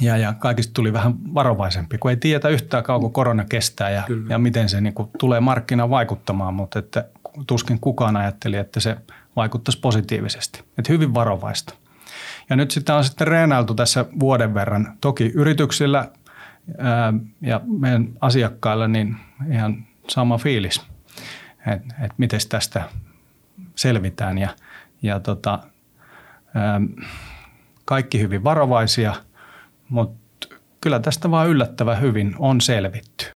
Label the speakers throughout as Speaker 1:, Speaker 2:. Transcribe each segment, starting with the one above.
Speaker 1: ja, ja kaikista tuli vähän varovaisempi, kun ei tiedetä yhtään kauan korona kestää ja, ja miten se niin kuin, tulee markkinaan vaikuttamaan, mutta että tuskin kukaan ajatteli, että se vaikuttaisi positiivisesti. Että hyvin varovaista. Ja nyt sitten on sitten reenailtu tässä vuoden verran. Toki yrityksillä ää, ja meidän asiakkailla niin ihan sama fiilis, että et miten tästä selvitään. Ja, ja tota, ää, kaikki hyvin varovaisia, mutta kyllä tästä vaan yllättävän hyvin on selvitty.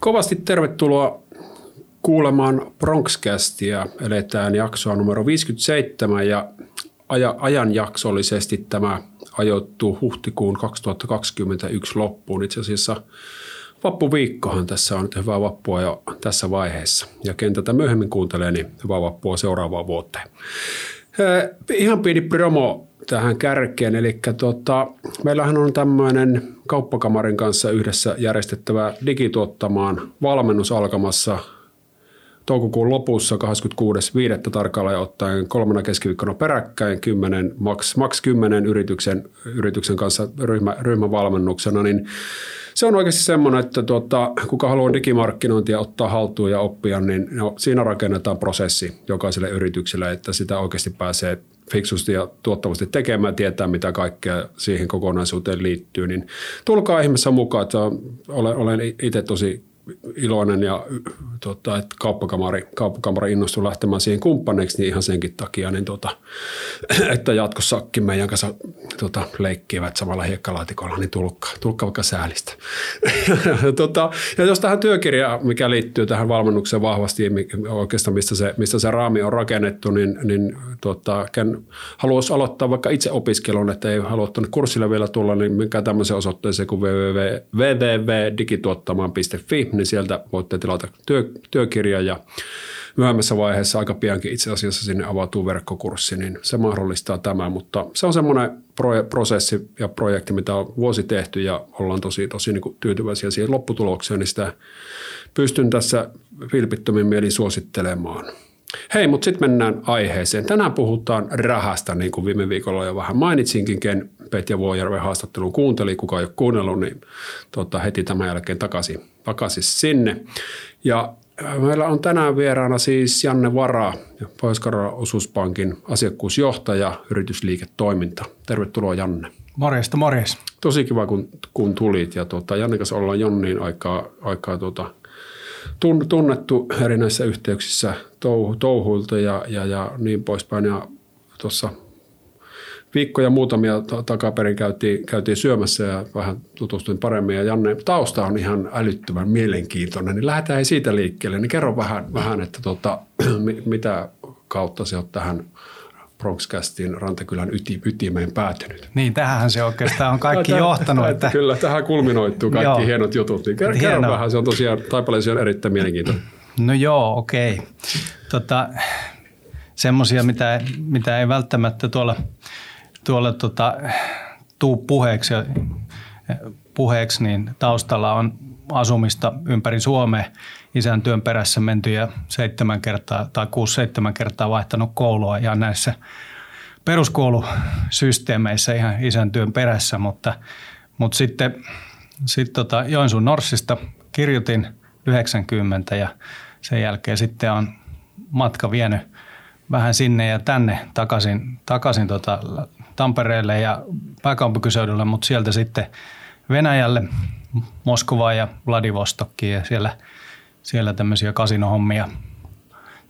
Speaker 2: Kovasti tervetuloa kuulemaan Bronxcastia. Eletään jaksoa numero 57 ja ajanjaksollisesti tämä ajoittuu huhtikuun 2021 loppuun. Itse asiassa vappuviikkohan tässä on nyt hyvää vappua jo tässä vaiheessa. Ja ken tätä myöhemmin kuuntelee, niin hyvää vappua seuraavaan vuoteen. Ihan pieni promo tähän kärkeen. Eli tota, meillähän on tämmöinen kauppakamarin kanssa yhdessä järjestettävä digituottamaan valmennus alkamassa toukokuun lopussa 26.5. tarkalleen ottaen kolmena keskiviikkona peräkkäin 10, max, max 10 yrityksen, yrityksen kanssa ryhmä, ryhmävalmennuksena, niin se on oikeasti semmoinen, että tuota, kuka haluaa digimarkkinointia ottaa haltuun ja oppia, niin no, siinä rakennetaan prosessi jokaiselle yritykselle, että sitä oikeasti pääsee fiksusti ja tuottavasti tekemään, tietää mitä kaikkea siihen kokonaisuuteen liittyy, niin tulkaa ihmeessä mukaan, että olen, olen itse tosi iloinen ja tota, että kauppakamari, kauppakamari innostui lähtemään siihen kumppaneiksi, niin ihan senkin takia, niin tota, että jatkossakin meidän kanssa tota, leikkivät samalla hiekkalaatikolla, niin tulkkaa, tulkkaa vaikka säälistä. ja, tota, ja jos tähän työkirjaan, mikä liittyy tähän valmennukseen vahvasti, oikeastaan mistä se, mistä se raami on rakennettu, niin, niin tota, ken haluaisi aloittaa vaikka itse opiskelun, että ei halua tuonne kurssille vielä tulla, niin mikä tämmöisen osoitteeseen kuin www.digituottamaan.fi, niin sieltä voitte tilata työ, työkirjan ja myöhemmässä vaiheessa aika piankin itse asiassa sinne avautuu verkkokurssi, niin se mahdollistaa tämän, mutta se on semmoinen prosessi ja projekti, mitä on vuosi tehty ja ollaan tosi, tosi niin tyytyväisiä siihen lopputulokseen, niin sitä pystyn tässä vilpittömin mielin suosittelemaan. Hei, mutta sitten mennään aiheeseen. Tänään puhutaan rahasta, niin kuin viime viikolla jo vähän mainitsinkin, ken Petja Vuojärven haastattelun kuunteli, kuka ei ole kuunnellut, niin tota, heti tämän jälkeen takaisin, takaisin sinne. Ja äh, meillä on tänään vieraana siis Janne Vara, pohjois osuuspankin asiakkuusjohtaja, yritysliiketoiminta. Tervetuloa Janne.
Speaker 1: Morjesta, morjes.
Speaker 2: Tosi kiva, kun, kun tulit. Ja tuota, Janne kanssa ollaan Jonniin aikaa, aikaa tuota, tunnettu erinäisissä yhteyksissä touhu, touhuilta ja, ja, ja niin poispäin. Ja tuossa viikkoja muutamia takaperin käytiin, käytiin syömässä ja vähän tutustuin paremmin. Ja Janne, tausta on ihan älyttömän mielenkiintoinen, niin lähdetään siitä liikkeelle. Niin kerro vähän, vähän että tota, mitä kautta se on tähän Bronxcastin Rantakylän yti, ytimeen päätynyt.
Speaker 1: Niin, tähän se oikeastaan on kaikki Tätä, johtanut.
Speaker 2: Että... Kyllä, tähän kulminoittuu kaikki joo. hienot jutut. Niin kerro, kerro vähän, se on tosiaan, Taipaleesi on erittäin mielenkiintoinen.
Speaker 1: No joo, okei. Okay. Tota, Semmoisia, mitä, mitä ei välttämättä tuolla, tuolla tota, tuu puheeksi, puheeksi, niin taustalla on asumista ympäri Suomea isän työn perässä menty ja seitsemän kertaa tai kuusi seitsemän kertaa vaihtanut koulua ja näissä peruskoulusysteemeissä ihan isän työn perässä, mutta, mutta sitten sit tota Joensuun Norssista kirjoitin 90 ja sen jälkeen sitten on matka vienyt vähän sinne ja tänne takaisin, takaisin tota Tampereelle ja pääkaupunkiseudulle, mutta sieltä sitten Venäjälle, Moskovaan ja Vladivostokkiin ja siellä – siellä tämmöisiä kasinohommia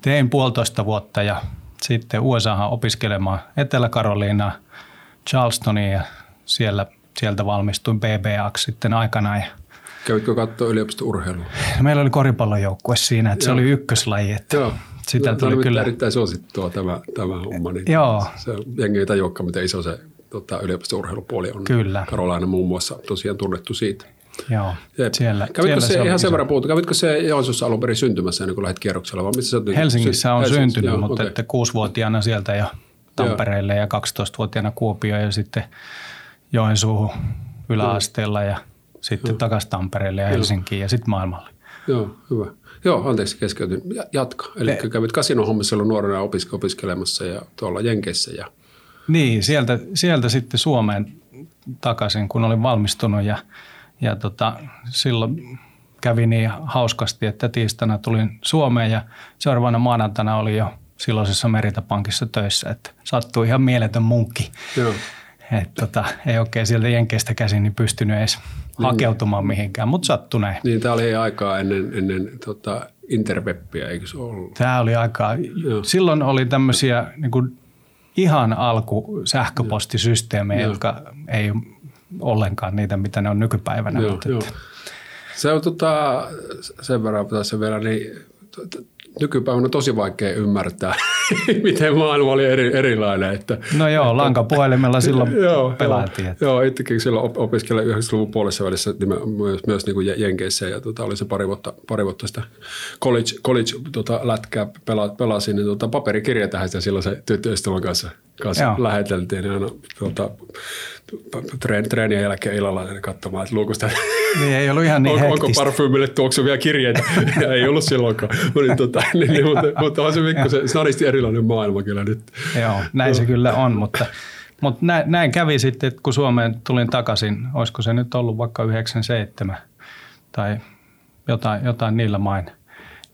Speaker 1: tein puolitoista vuotta ja sitten USAhan opiskelemaan Etelä-Karoliinaa, Charlestoniin ja siellä, sieltä valmistuin BBAksi sitten aikanaan. Ja
Speaker 2: Kävitkö katsoa yliopistourheilua?
Speaker 1: Meillä oli koripallojoukkue siinä, että Joo. se oli ykköslaji. Että Joo.
Speaker 2: Sitä no, tuli kyllä. erittäin suosittua tämä, tämä homma. Niin Joo. Se jengi ei tajua, miten iso se tota, yliopistourheilupuoli on. Kyllä. Karolaina muun muassa tosiaan tunnettu siitä.
Speaker 1: Joo, Jep. siellä.
Speaker 2: Kävitkö siellä se, ihan sen verran puhuttu, kävitkö se Joensuussa alun perin syntymässä ennen kuin lähdit kierroksella? Vai missä
Speaker 1: sä Helsingissä on Helsingissä, syntynyt, joo, mutta okay. että kuusivuotiaana sieltä jo Tampereelle joo. ja 12-vuotiaana Kuopio ja sitten Joensuuhun yläasteella ja sitten Joo. takaisin Tampereelle ja Helsinkiin Joo. ja sitten maailmalle.
Speaker 2: Joo, hyvä. Joo, anteeksi keskeytyn. Jatka. Eli Te... kävit kasinohommissa nuorena opiske- opiskelemassa ja tuolla Jenkeissä. Ja...
Speaker 1: Niin, sieltä, sieltä sitten Suomeen takaisin, kun olin valmistunut ja, ja tota, silloin kävi niin hauskasti, että tiistaina tulin Suomeen ja seuraavana maanantaina oli jo silloisessa Meritapankissa töissä, että sattui ihan mieletön munkki. Joo. Et tota, ei oikein sieltä Jenkeistä käsin niin pystynyt edes niin. hakeutumaan mihinkään, mutta sattui näin.
Speaker 2: Niin, tämä oli aikaa ennen, ennen tota, interwebbiä, eikö se ollut?
Speaker 1: Tämä oli aikaa. Joo. Silloin oli tämmöisiä niin kuin ihan alku sähköpostisysteemejä, Joo. jotka ei ollenkaan niitä, mitä ne on nykypäivänä. Joo, mutta joo.
Speaker 2: Se on tota, sen verran tässä vielä, niin nykypäivänä tosi vaikea ymmärtää, miten maailma oli eri, erilainen. Että,
Speaker 1: no joo, että, lankapuhelimella silloin joo, pelattiin.
Speaker 2: Joo, joo, itsekin silloin opiskelin 90-luvun puolessa välissä myös, myös niin kuin Jenkeissä ja tota, oli se pari vuotta, pari vuotta sitä college, college tota, lätkää pela, pelasin, niin tota, paperikirja tähän sitä silloin se tyttöystävän kanssa, kanssa läheteltiin. Niin aina tuota, treen, treenien jälkeen illalla niin katsomaan, että luukusta
Speaker 1: niin, ei ollut ihan niin
Speaker 2: on, Onko parfyymille tuoksuvia kirjeitä? ei ollut silloinkaan. Niin, tota, niin, niin, mutta, mutta on se pikkusen snadisti erilainen maailma kyllä nyt.
Speaker 1: Joo, näin se kyllä on, mutta, mutta näin, näin kävi sitten, että kun Suomeen tulin takaisin, olisiko se nyt ollut vaikka 97 tai jotain, jotain niillä main,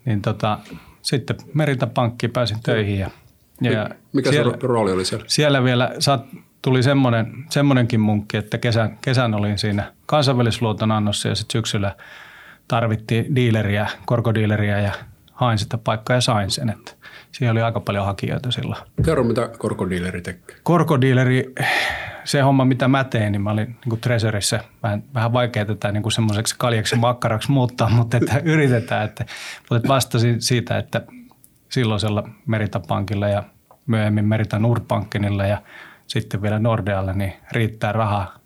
Speaker 1: niin tota, sitten Merita Pankki pääsin töihin ja ja
Speaker 2: Mikä siellä, se rooli oli siellä?
Speaker 1: Siellä vielä saat, tuli semmoinen, semmoinenkin munkki, että kesän, kesän olin siinä kansainvälisluoton annossa ja sitten syksyllä tarvittiin diileriä, korkodiileriä ja hain sitä paikkaa ja sain sen. Että siellä oli aika paljon hakijoita silloin.
Speaker 2: Kerro, mitä korkodiileri tekee?
Speaker 1: Korkodiileri, se homma mitä mä tein, niin mä olin niin Treasurissä vähän, vähän vaikea tätä niin kuin semmoiseksi kaljaksi makkaraksi muuttaa, mutta että yritetään. Että, mutta vastasin siitä, että silloisella Meritapankilla ja myöhemmin Merita Nordbankenilla ja sitten vielä Nordealle, niin riittää rahaa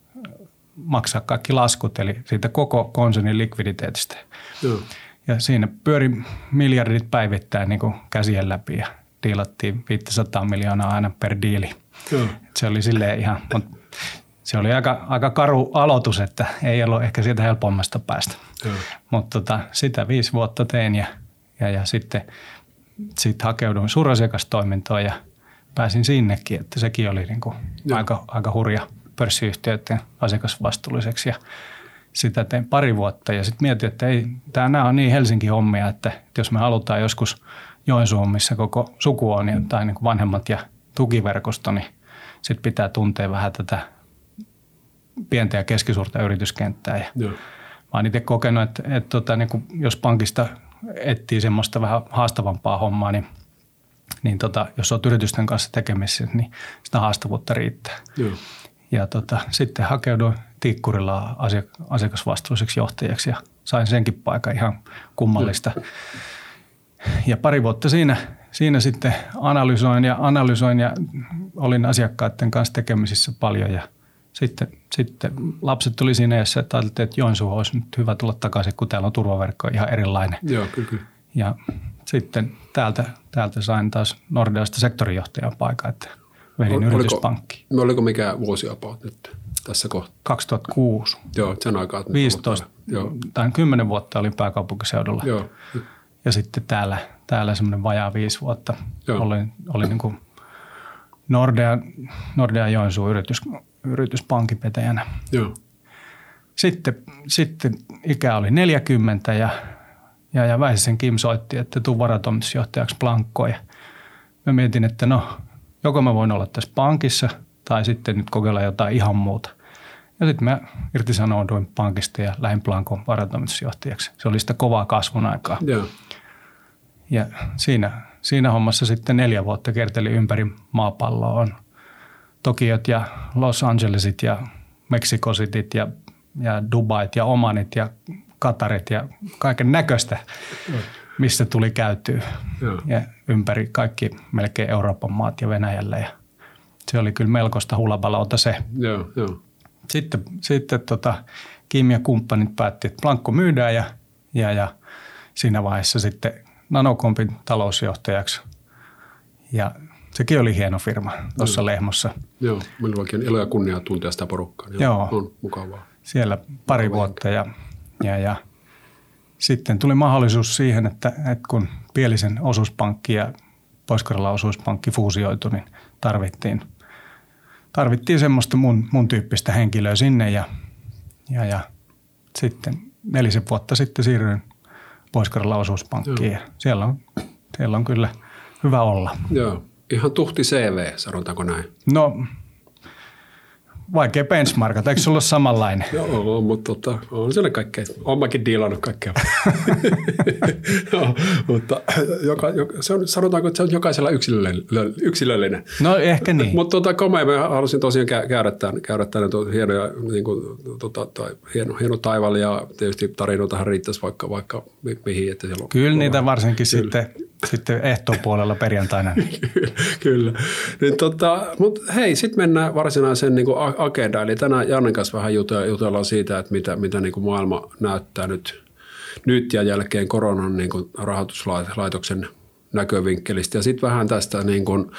Speaker 1: maksaa kaikki laskut, eli siitä koko konsernin likviditeetistä. Joo. Ja siinä pyöri miljardit päivittäin niin käsien läpi ja diilattiin 500 miljoonaa aina per diili. Joo. Se oli silleen ihan, se oli aika, aika karu aloitus, että ei ollut ehkä siitä helpommasta päästä. Mutta tota, sitä viisi vuotta tein ja, ja, ja sitten sit hakeuduin suurasiakastoimintoon ja pääsin sinnekin, että sekin oli niin kuin aika, aika hurja pörssiyhtiöiden asiakasvastuulliseksi ja sitä tein pari vuotta ja sitten mietin, että ei, tämä, nämä on niin Helsinki hommia, että jos me halutaan joskus Joensuun, missä koko suku on tai niin kuin vanhemmat ja tukiverkosto, niin sitten pitää tuntea vähän tätä pientä ja keskisuurta yrityskenttää. Ja Joo. Mä oon itse kokenut, että, että tota, niin kuin jos pankista etsii semmoista vähän haastavampaa hommaa, niin, niin tota, jos olet yritysten kanssa tekemisissä, niin sitä haastavuutta riittää. Joo. Ja tota, sitten hakeuduin Tikkurilla asiakasvastuulliseksi johtajaksi ja sain senkin paikan ihan kummallista. Ja pari vuotta siinä, siinä sitten analysoin ja analysoin ja olin asiakkaiden kanssa tekemisissä paljon ja sitten, sitten lapset tuli siinä ja että ajattelin, että Joensuu olisi nyt hyvä tulla takaisin, kun täällä on turvaverkko ihan erilainen.
Speaker 2: Joo, kyllä, kyllä.
Speaker 1: Ja sitten täältä, täältä sain taas Nordeasta sektorijohtajan paikan, että vedin Ol, yrityspankki.
Speaker 2: Oliko, oliko mikä vuosi about nyt tässä kohtaa?
Speaker 1: 2006.
Speaker 2: Joo, sen aikaa.
Speaker 1: 15 Joo. tai 10 vuotta olin pääkaupunkiseudulla. Joo. Ja sitten täällä, täällä semmoinen vajaa viisi vuotta Joo. olin, olin niin kuin Nordea, Nordea Joensuu yritys, yrityspankipetäjänä. Joo. Sitten, sitten ikä oli 40 ja, ja, ja Väisisen Kim soitti, että tuu varatoimitusjohtajaksi Blankkoon. Ja mä mietin, että no, joko mä voin olla tässä pankissa tai sitten nyt kokeilla jotain ihan muuta. Ja sitten mä irtisanouduin pankista ja lähdin Blankon varatoimitusjohtajaksi. Se oli sitä kovaa kasvun aikaa. Joo. Ja siinä, siinä hommassa sitten neljä vuotta kerteli ympäri maapalloa. On Tokiot ja Los Angelesit ja Meksikositit ja, ja Dubait ja Omanit ja Katarit ja kaiken näköistä, missä tuli käytyä. Ja ympäri kaikki melkein Euroopan maat ja Venäjälle. Ja se oli kyllä melkoista hulabaloota se. Joo, joo. Sitten, sitten tota, Kim ja kumppanit päätti, että Blankko myydään ja, ja, ja siinä vaiheessa sitten Nanokompin talousjohtajaksi. Ja sekin oli hieno firma tuossa Lehmossa.
Speaker 2: Joo, minulla oikein ilo ja kunnia tuntea sitä porukkaa. Niin Joo. On mukavaa.
Speaker 1: siellä pari vuotta ja, ja, ja sitten tuli mahdollisuus siihen, että, että kun Pielisen osuuspankki ja pohjois osuuspankki fuusioitui, niin tarvittiin, tarvittiin semmoista mun, mun tyyppistä henkilöä sinne ja, ja, ja sitten nelisen vuotta sitten siirryin pohjois osuuspankkiin ja siellä on, siellä on kyllä hyvä olla.
Speaker 2: Joo, ihan tuhti CV, sanotaanko näin?
Speaker 1: No Vaikea benchmarkata, eikö sulla ole samanlainen?
Speaker 2: Joo, mutta tota, on siellä kaikkea. Olen mäkin diilannut kaikkea. no, mutta joka, joka, se on, sanotaanko, että se on jokaisella yksilöllinen. yksilöllinen.
Speaker 1: No ehkä niin.
Speaker 2: mutta tota, komea, mä halusin tosiaan käydä tämän, käydä tämän hienoja, niin kuin, tota, tai, hieno, hieno taival ja tietysti tarinoitahan riittäisi vaikka, vaikka mi, mihin. Että siellä
Speaker 1: Kyllä on, niitä varsinkin kyllä. sitten sitten ehtopuolella perjantaina.
Speaker 2: Kyllä. Niin, tota, Mutta hei, sitten mennään varsinaiseen niin agendaan. Eli tänään Jannen kanssa vähän jutellaan siitä, että mitä, mitä niin kuin maailma näyttää nyt, nyt ja jälkeen koronan niin kuin rahoituslaitoksen näkövinkkelistä ja sitten vähän tästä niin kuin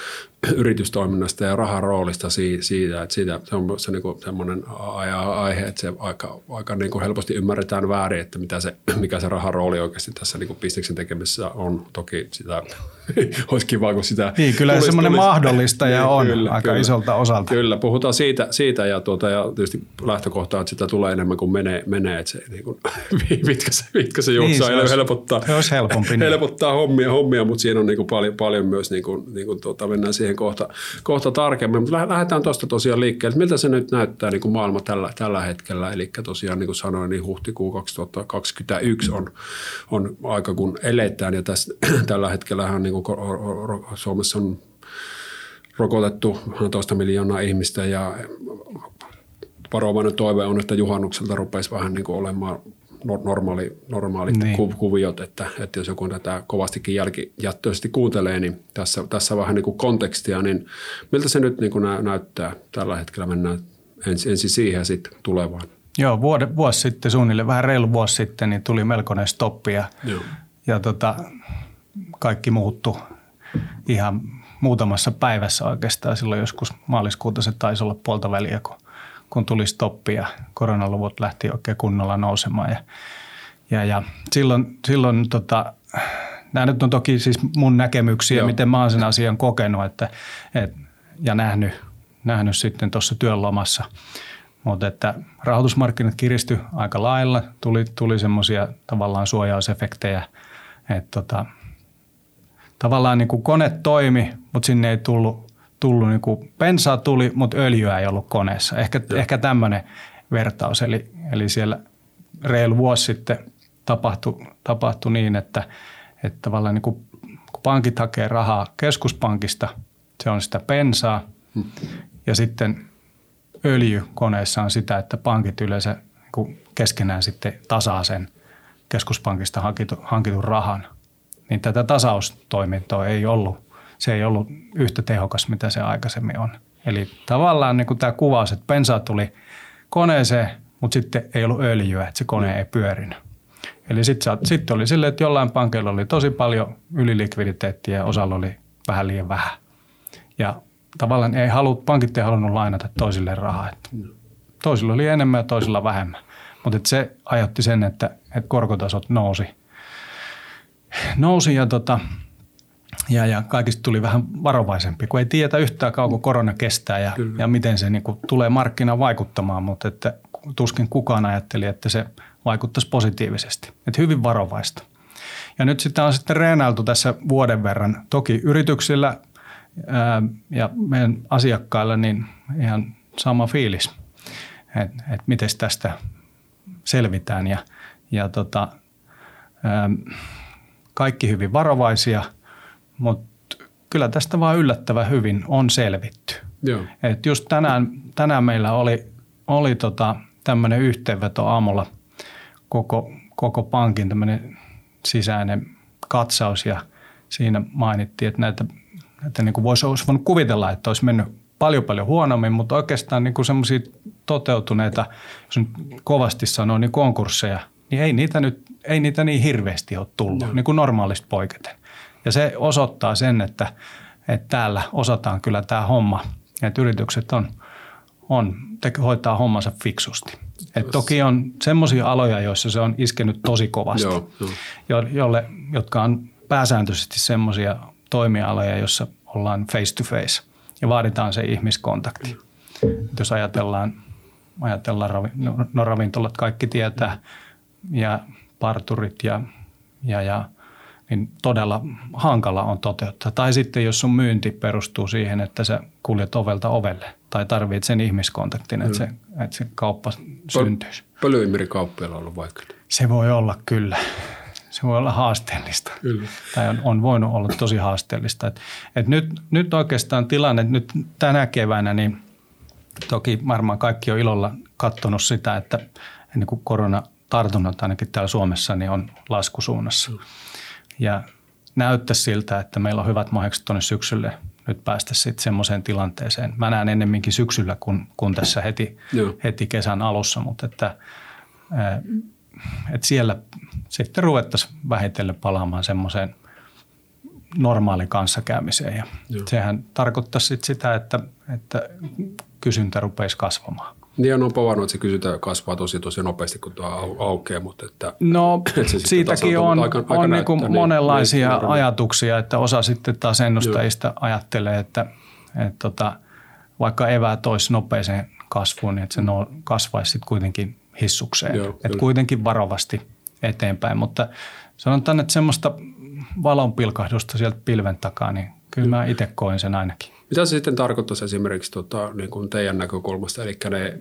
Speaker 2: yritystoiminnasta ja rahan roolista siitä, että siitä, se on se niin kuin semmoinen aihe, että se aika, aika niin kuin helposti ymmärretään väärin, että mitä se, mikä se rahan rooli oikeasti tässä niin kuin bisneksen tekemisessä on. Toki sitä olisi kiva, kun sitä
Speaker 1: Niin, kyllä tulisi, semmoinen tulisi. mahdollistaja niin, on kyllä, aika kyllä, isolta osalta.
Speaker 2: Kyllä, puhutaan siitä, siitä ja, tuota, ja tietysti lähtökohtaa, että sitä tulee enemmän kuin menee, menee että se niin kuin, mitkä se, mitkä se juoksaa niin, se helpottaa,
Speaker 1: se olisi helpompi. Niin.
Speaker 2: helpottaa hommia, hommia, mutta siinä on niin kuin paljon, paljon myös, niin kuin, niin kuin, tuota, mennään siihen kohta, kohta tarkemmin. Mutta lähdetään tuosta tosiaan liikkeelle. Miltä se nyt näyttää niin kuin maailma tällä, tällä hetkellä? Eli tosiaan niin kuin sanoin, niin huhtikuu 2021 on, on aika kun eletään ja tässä, tällä hetkellä niin kuin Suomessa on rokotettu toista miljoonaa ihmistä ja varovainen toive on, että juhannukselta rupeisi vähän niin kuin olemaan normaali, normaalit niin. kuviot, että, että jos joku tätä kovastikin jälkijättöisesti kuuntelee, niin tässä, tässä vähän niin kuin kontekstia, niin miltä se nyt niin kuin näyttää tällä hetkellä? Mennään ensin, ensin siihen ja sitten tulevaan.
Speaker 1: Joo, vuode, vuosi sitten, suunnilleen vähän reilu vuosi sitten, niin tuli melkoinen stoppi ja, Joo. ja tota, kaikki muuttui ihan muutamassa päivässä oikeastaan. Silloin joskus maaliskuuta se taisi olla puolta väliä, kun kun tuli stoppi ja koronaluvut lähti oikein kunnolla nousemaan. Ja, ja, ja silloin, silloin tota, nämä nyt on toki siis mun näkemyksiä, Joo. miten mä oon sen asian kokenut että, et, ja nähnyt, nähnyt sitten tuossa työlomassa. Mutta että rahoitusmarkkinat kiristy aika lailla, tuli, tuli semmoisia tavallaan suojausefektejä, että tota, tavallaan niin kuin kone toimi, mutta sinne ei tullut tullut, niin kuin, bensaa tuli, mutta öljyä ei ollut koneessa. Ehkä, ehkä tämmöinen vertaus. Eli, eli siellä reilu vuosi sitten tapahtui, tapahtui niin, että, että tavallaan niin kuin, kun pankit hakee rahaa keskuspankista, se on sitä bensaa. Hmm. Ja sitten öljy koneessa on sitä, että pankit yleensä niin keskenään sitten tasaa sen keskuspankista hankitun, hankitun rahan. Niin tätä tasaustoimintoa ei ollut se ei ollut yhtä tehokas, mitä se aikaisemmin on. Eli tavallaan niin kuin tämä kuvaus, että bensa tuli koneeseen, mutta sitten ei ollut öljyä, että se kone ei pyörinyt. Eli sitten sit oli silleen, että jollain pankeilla oli tosi paljon ylilikviditeettiä ja osalla oli vähän liian vähän. Ja tavallaan ei halu, pankit ei halunnut lainata toisille rahaa. Että toisilla oli enemmän ja toisilla vähemmän. Mutta se aiheutti sen, että, että korkotasot nousi. Nousi ja tota, ja, ja kaikista tuli vähän varovaisempi, kun ei tiedä yhtään kauan korona kestää ja, ja miten se niin kuin, tulee markkinaan vaikuttamaan, mutta että tuskin kukaan ajatteli, että se vaikuttaisi positiivisesti. Että hyvin varovaista. Ja nyt sitten on sitten reenailtu tässä vuoden verran. Toki yrityksillä ää, ja meidän asiakkailla niin ihan sama fiilis, että et miten tästä selvitään. Ja, ja tota, ää, kaikki hyvin varovaisia – mutta kyllä tästä vaan yllättävän hyvin on selvitty. Joo. Et just tänään, tänään meillä oli, oli tota tämmöinen yhteenveto aamulla koko, koko pankin tämmöinen sisäinen katsaus ja siinä mainittiin, että näitä, että niin kuin voisi, olisi voinut kuvitella, että olisi mennyt paljon paljon huonommin, mutta oikeastaan niin semmoisia toteutuneita, jos nyt kovasti sanoo, niin konkursseja, niin ei niitä nyt ei niitä niin hirveästi ole tullut, no. niin kuin normaalista poiketen. Ja se osoittaa sen, että, että täällä osataan kyllä tämä homma, että yritykset on, on te, hoitaa hommansa fiksusti. Et toki on semmoisia aloja, joissa se on iskenyt tosi kovasti,
Speaker 2: Joo, joo.
Speaker 1: jo- jolle, jotka on pääsääntöisesti semmoisia toimialoja, joissa ollaan face to face ja vaaditaan se ihmiskontakti. Et jos ajatellaan, ajatellaan ravi, no, no ravintolat kaikki tietää ja parturit ja, ja, ja niin todella hankala on toteuttaa. Tai sitten jos sun myynti perustuu siihen, että sä kuljet ovelta ovelle tai tarvitset sen ihmiskontaktin, että se, että se kauppa syntyisi.
Speaker 2: Pölyimmerikauppialla on ollut vaikeaa.
Speaker 1: Se voi olla kyllä. Se voi olla haasteellista.
Speaker 2: Kyllä.
Speaker 1: Tai on, on voinut olla tosi haasteellista. Et, et nyt, nyt oikeastaan tilanne, nyt tänä keväänä, niin toki varmaan kaikki on ilolla katsonut sitä, että ennen kuin koronatartunnat ainakin täällä Suomessa niin on laskusuunnassa. Ja näyttäisi siltä, että meillä on hyvät mahdollisuudet tuonne syksylle nyt päästä sitten semmoiseen tilanteeseen. Mä näen ennemminkin syksyllä kuin, kuin tässä heti,
Speaker 2: Joo.
Speaker 1: heti kesän alussa, mutta että, että siellä sitten ruvettaisiin vähitellen palaamaan semmoiseen normaaliin kanssakäymiseen. Ja
Speaker 2: Joo.
Speaker 1: sehän tarkoittaa sit sitä, että, että kysyntä rupeisi kasvamaan.
Speaker 2: Niin on povannut, että se kysyntä kasvaa tosi tosi nopeasti, kun tuo au- aukeaa, mutta että
Speaker 1: No
Speaker 2: se sitten
Speaker 1: siitäkin on,
Speaker 2: aika- aika
Speaker 1: on
Speaker 2: näyttää,
Speaker 1: niinku
Speaker 2: niin-
Speaker 1: monenlaisia
Speaker 2: niin,
Speaker 1: ajatuksia, että osa sitten taas ennustajista ajattelee, että, että tota, vaikka eväät olisi nopeeseen kasvuun, niin että se no, kasvaisi sitten kuitenkin hissukseen.
Speaker 2: Joo,
Speaker 1: että
Speaker 2: kyllä.
Speaker 1: kuitenkin varovasti eteenpäin, mutta sanotaan, että semmoista valonpilkahdusta sieltä pilven takaa, niin kyllä mä itse koin sen ainakin.
Speaker 2: Mitä se sitten tarkoittaisi esimerkiksi tota, niin kuin teidän näkökulmasta? Eli ne,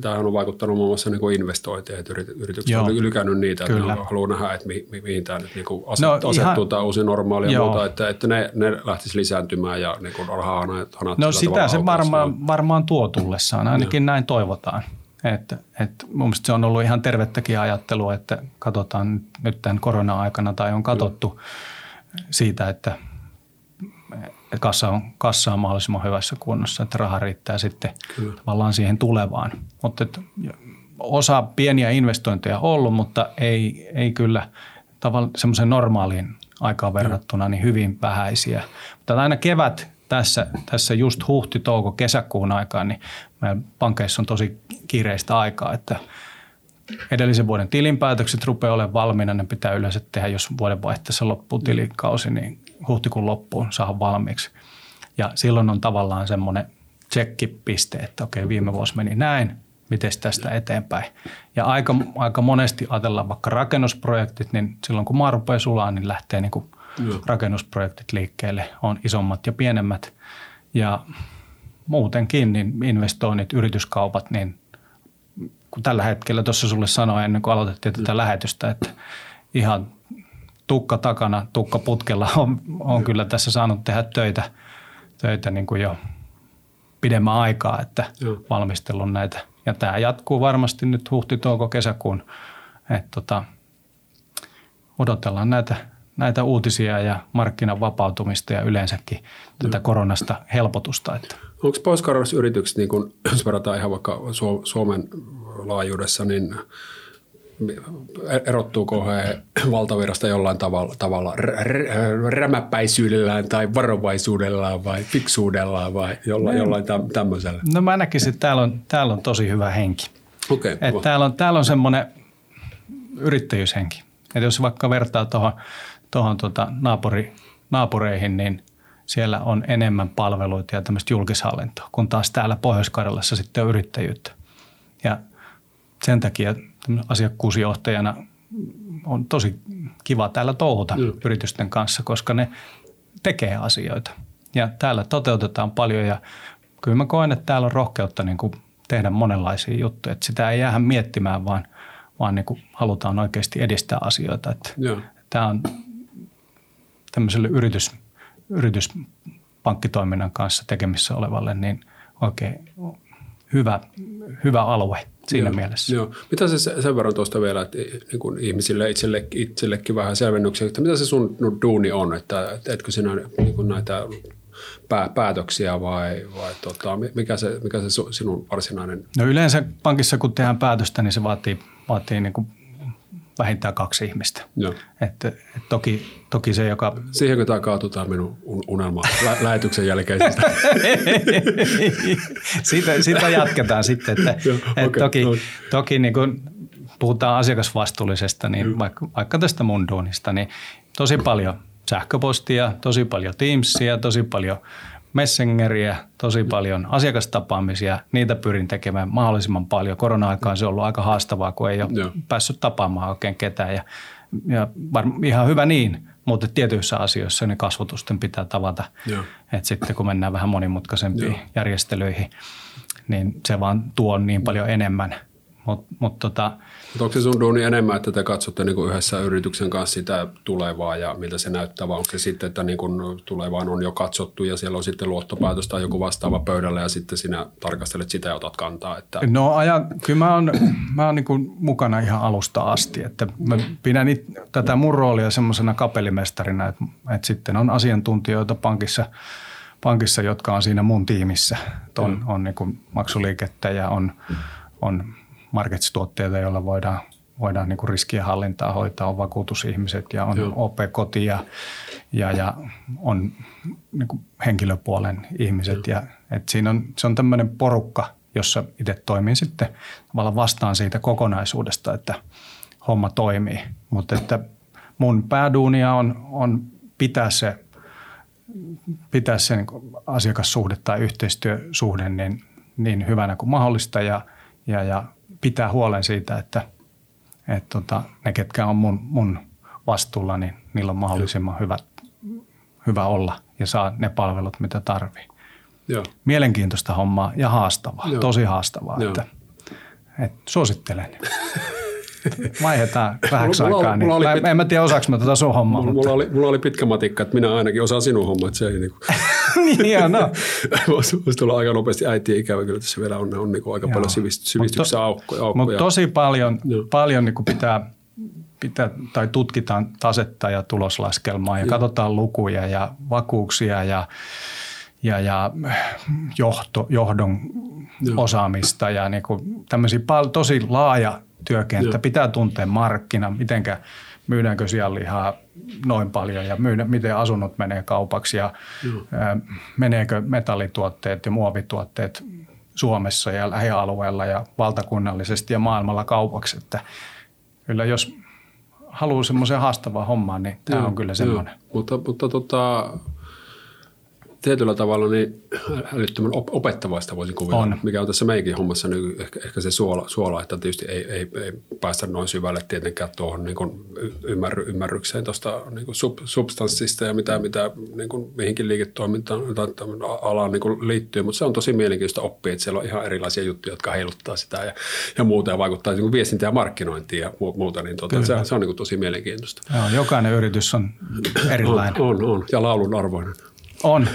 Speaker 2: tämähän on vaikuttanut muun muassa niin kuin investointeja, että yrit- yritykset
Speaker 1: Joo.
Speaker 2: on lykännyt niitä, että
Speaker 1: Kyllä.
Speaker 2: ne haluaa nähdä, että mi, mi, mihin tämä nyt niin kuin aset,
Speaker 1: No,
Speaker 2: no, asettuu
Speaker 1: ihan-
Speaker 2: tämä uusi normaali ja muuta, että, että ne, ne lähtisi lisääntymään ja niin kuin rahaa
Speaker 1: No sitä se varmaan, varmaan tuo tullessaan, ainakin näin toivotaan. Että, että mun mielestä se on ollut ihan tervettäkin ajattelua, että katsotaan nyt- nyt tämän korona-aikana tai on katsottu siitä, että kassa on, kassa on mahdollisimman hyvässä kunnossa, että raha riittää sitten
Speaker 2: Kyllä.
Speaker 1: tavallaan siihen tulevaan. Mutta että osa pieniä investointeja on ollut, mutta ei, ei kyllä tavallaan semmoisen normaaliin aikaan verrattuna niin hyvin vähäisiä. Mutta aina kevät tässä, tässä just huhti, touko, kesäkuun aikaan, niin meidän pankeissa on tosi kiireistä aikaa, että edellisen vuoden tilinpäätökset rupeaa olemaan valmiina. Ne pitää yleensä tehdä, jos vuodenvaihteessa loppuu tilikausi, niin huhtikuun loppuun saada valmiiksi. Ja silloin on tavallaan semmoinen tsekkipiste, että okei, viime vuosi meni näin, miten tästä eteenpäin. Ja aika, aika monesti ajatellaan vaikka rakennusprojektit, niin silloin kun maa rupeaa sulaa, niin lähtee niin kuin rakennusprojektit liikkeelle. On isommat ja pienemmät. Ja muutenkin niin investoinnit, yrityskaupat, niin kun tällä hetkellä tuossa sulle sanoin ennen kuin aloitettiin tätä lähetystä, että ihan tukka takana, tukka putkella on, on kyllä tässä saanut tehdä töitä, töitä niin kuin jo pidemmän aikaa, että
Speaker 2: Joo.
Speaker 1: valmistellut näitä. Ja tämä jatkuu varmasti nyt huhti, touko, kesäkuun. Että tota, odotellaan näitä, näitä uutisia ja markkinan vapautumista ja yleensäkin tätä koronasta helpotusta. Että
Speaker 2: Onko pohjois yritykset, niin kun, jos verrataan ihan vaikka Su- Suomen laajuudessa, niin erottuuko he valtavirrasta jollain tavalla, tavalla rä- rä- rämäpäisyydellään tai varovaisuudellaan vai fiksuudellaan vai jollain, jollain täm- tämmöisellä?
Speaker 1: No mä näkisin, että täällä on, täällä on tosi hyvä henki.
Speaker 2: Okay,
Speaker 1: Et täällä on, täällä on semmoinen yrittäjyyshenki. Et jos vaikka vertaa tuohon tohon tota naapuri, naapureihin, niin siellä on enemmän palveluita ja tämmöistä julkishallintoa, kun taas täällä Pohjois-Karjalassa sitten on yrittäjyyttä. Ja sen takia asiakkuusjohtajana on tosi kiva täällä touhuta
Speaker 2: Joo.
Speaker 1: yritysten kanssa, koska ne tekee asioita. Ja täällä toteutetaan paljon ja kyllä mä koen, että täällä on rohkeutta niin kuin tehdä monenlaisia juttuja. Että sitä ei jäädä miettimään, vaan, vaan niin kuin halutaan oikeasti edistää asioita. Että
Speaker 2: Joo.
Speaker 1: tämä on tämmöiselle yritys, yrityspankkitoiminnan kanssa tekemissä olevalle niin oikein hyvä, hyvä alue siinä
Speaker 2: joo,
Speaker 1: mielessä.
Speaker 2: Joo. Mitä se sen verran tuosta vielä, että niin kuin ihmisille itselle, itsellekin vähän selvennyksiä, että mitä se sun duuni on, että etkö sinä niin kuin näitä pää, päätöksiä vai, vai tota, mikä se, mikä se sinun varsinainen,
Speaker 1: No yleensä pankissa kun tehdään päätöstä, niin se vaatii, vaatii niin kuin vähintään kaksi ihmistä.
Speaker 2: Joo.
Speaker 1: Että, et toki, toki se, joka...
Speaker 2: Siihenkö tämä kaatutaan minun unelma lä- lähetyksen jälkeisestä?
Speaker 1: sitä, sitä jatketaan sitten. Että,
Speaker 2: Joo,
Speaker 1: et
Speaker 2: okei,
Speaker 1: toki
Speaker 2: no.
Speaker 1: toki niin kun puhutaan asiakasvastuullisesta, niin vaikka, vaikka tästä mun duunista, niin tosi paljon sähköpostia, tosi paljon Teamsia, tosi paljon Messengeria, tosi paljon asiakastapaamisia. Niitä pyrin tekemään mahdollisimman paljon. Korona-aikaan se on ollut aika haastavaa, kun ei ole
Speaker 2: Joo.
Speaker 1: päässyt tapaamaan oikein ketään. Ja, ja var, ihan hyvä niin, mutta tietyissä asioissa ne kasvotusten pitää tavata.
Speaker 2: Joo.
Speaker 1: Et sitten kun mennään vähän monimutkaisempiin
Speaker 2: Joo.
Speaker 1: järjestelyihin, niin se vaan tuo niin paljon enemmän. Mutta mut tota,
Speaker 2: Mutta onko se sun duuni enemmän, että te katsotte niin kuin yhdessä yrityksen kanssa sitä tulevaa ja miltä se näyttää, vai onko se sitten, että niin kuin tulevaan on jo katsottu ja siellä on sitten luottopäätös tai joku vastaava pöydällä ja sitten sinä tarkastelet sitä ja otat kantaa? Että,
Speaker 1: No ajan, kyllä mä oon, mä oon niin mukana ihan alusta asti, että mä pidän it, tätä mun roolia semmoisena kapellimestarina, että, että sitten on asiantuntijoita pankissa, pankissa, jotka on siinä mun tiimissä. On, on niin maksuliikettä ja on, on marketstuotteita, joilla voidaan, voidaan niin riskien hallintaa hoitaa, on vakuutusihmiset ja on
Speaker 2: Joo.
Speaker 1: OP-koti ja, ja, ja on niin henkilöpuolen ihmiset. Ja, et siinä on, se on tämmöinen porukka, jossa itse toimin sitten tavallaan vastaan siitä kokonaisuudesta, että homma toimii. Mutta että mun pääduunia on, on pitää se, pitää se niin asiakassuhde tai yhteistyösuhde niin, niin hyvänä kuin mahdollista ja, ja, ja pitää huolen siitä, että, että tota, ne, ketkä on mun, mun vastuulla, niin niillä on mahdollisimman hyvä, hyvä olla ja saa ne palvelut, mitä tarvii.
Speaker 2: Joo.
Speaker 1: Mielenkiintoista hommaa ja haastavaa,
Speaker 2: Joo.
Speaker 1: tosi haastavaa.
Speaker 2: Joo.
Speaker 1: Että, että suosittelen. Vaihdetaan vähäksi
Speaker 2: Mulla-
Speaker 1: aikaa. Niin.
Speaker 2: mulla oli
Speaker 1: Mä, en mä tiedä, osaako mä tätä sun hommaa.
Speaker 2: Mulla,
Speaker 1: mutta...
Speaker 2: mulla, oli, mulla oli pitkä matikka, että minä ainakin osaan sinun hommaa, että se ei niin kuin,
Speaker 1: Niin, no.
Speaker 2: voisi, voisi tulla aika nopeasti äitien ikävä, kyllä tässä vielä on, on niin kuin aika
Speaker 1: Joo.
Speaker 2: paljon sivist, sivistyksen aukkoja.
Speaker 1: Mutta
Speaker 2: aukkoja.
Speaker 1: tosi paljon,
Speaker 2: Joo.
Speaker 1: paljon niin pitää, pitää, tai tutkitaan tasetta ja tuloslaskelmaa ja
Speaker 2: Joo.
Speaker 1: katsotaan lukuja ja vakuuksia ja, ja, ja johto, johdon
Speaker 2: Joo.
Speaker 1: osaamista ja niin kuin tämmöisiä pal- tosi laaja työkenttä.
Speaker 2: Joo.
Speaker 1: Pitää tuntea markkina, mitenkä myydäänkö sianlihaa noin paljon ja myydä, miten asunnot menee kaupaksi ja
Speaker 2: Joo.
Speaker 1: ää, meneekö metallituotteet ja muovituotteet Suomessa ja lähialueella ja valtakunnallisesti ja maailmalla kaupaksi. Että kyllä jos haluaa semmoisen haastavaa hommaa, niin tämä on kyllä semmoinen.
Speaker 2: Mutta, mutta tota, tietyllä tavalla niin älyttömän op- opettavaista voisin kuvitella,
Speaker 1: On.
Speaker 2: mikä on tässä meidänkin hommassa niin ehkä, ehkä se suola, suola, että tietysti ei, ei, ei päästä noin syvälle tietenkään tuohon niin kuin ymmärry, ymmärrykseen tuosta niin kuin sub, substanssista ja mitä, mitä niin kuin mihinkin liiketoimintaan tai alaan niin kuin liittyy, mutta se on tosi mielenkiintoista oppia, että siellä on ihan erilaisia juttuja, jotka heiluttaa sitä ja, ja muuta ja vaikuttaa niin kuin viestintä ja markkinointiin ja mu- muuta, niin tuota, se, se on niin kuin tosi mielenkiintoista.
Speaker 1: Joo, jokainen yritys on erilainen.
Speaker 2: On, on, on. Ja laulun arvoinen.
Speaker 1: On,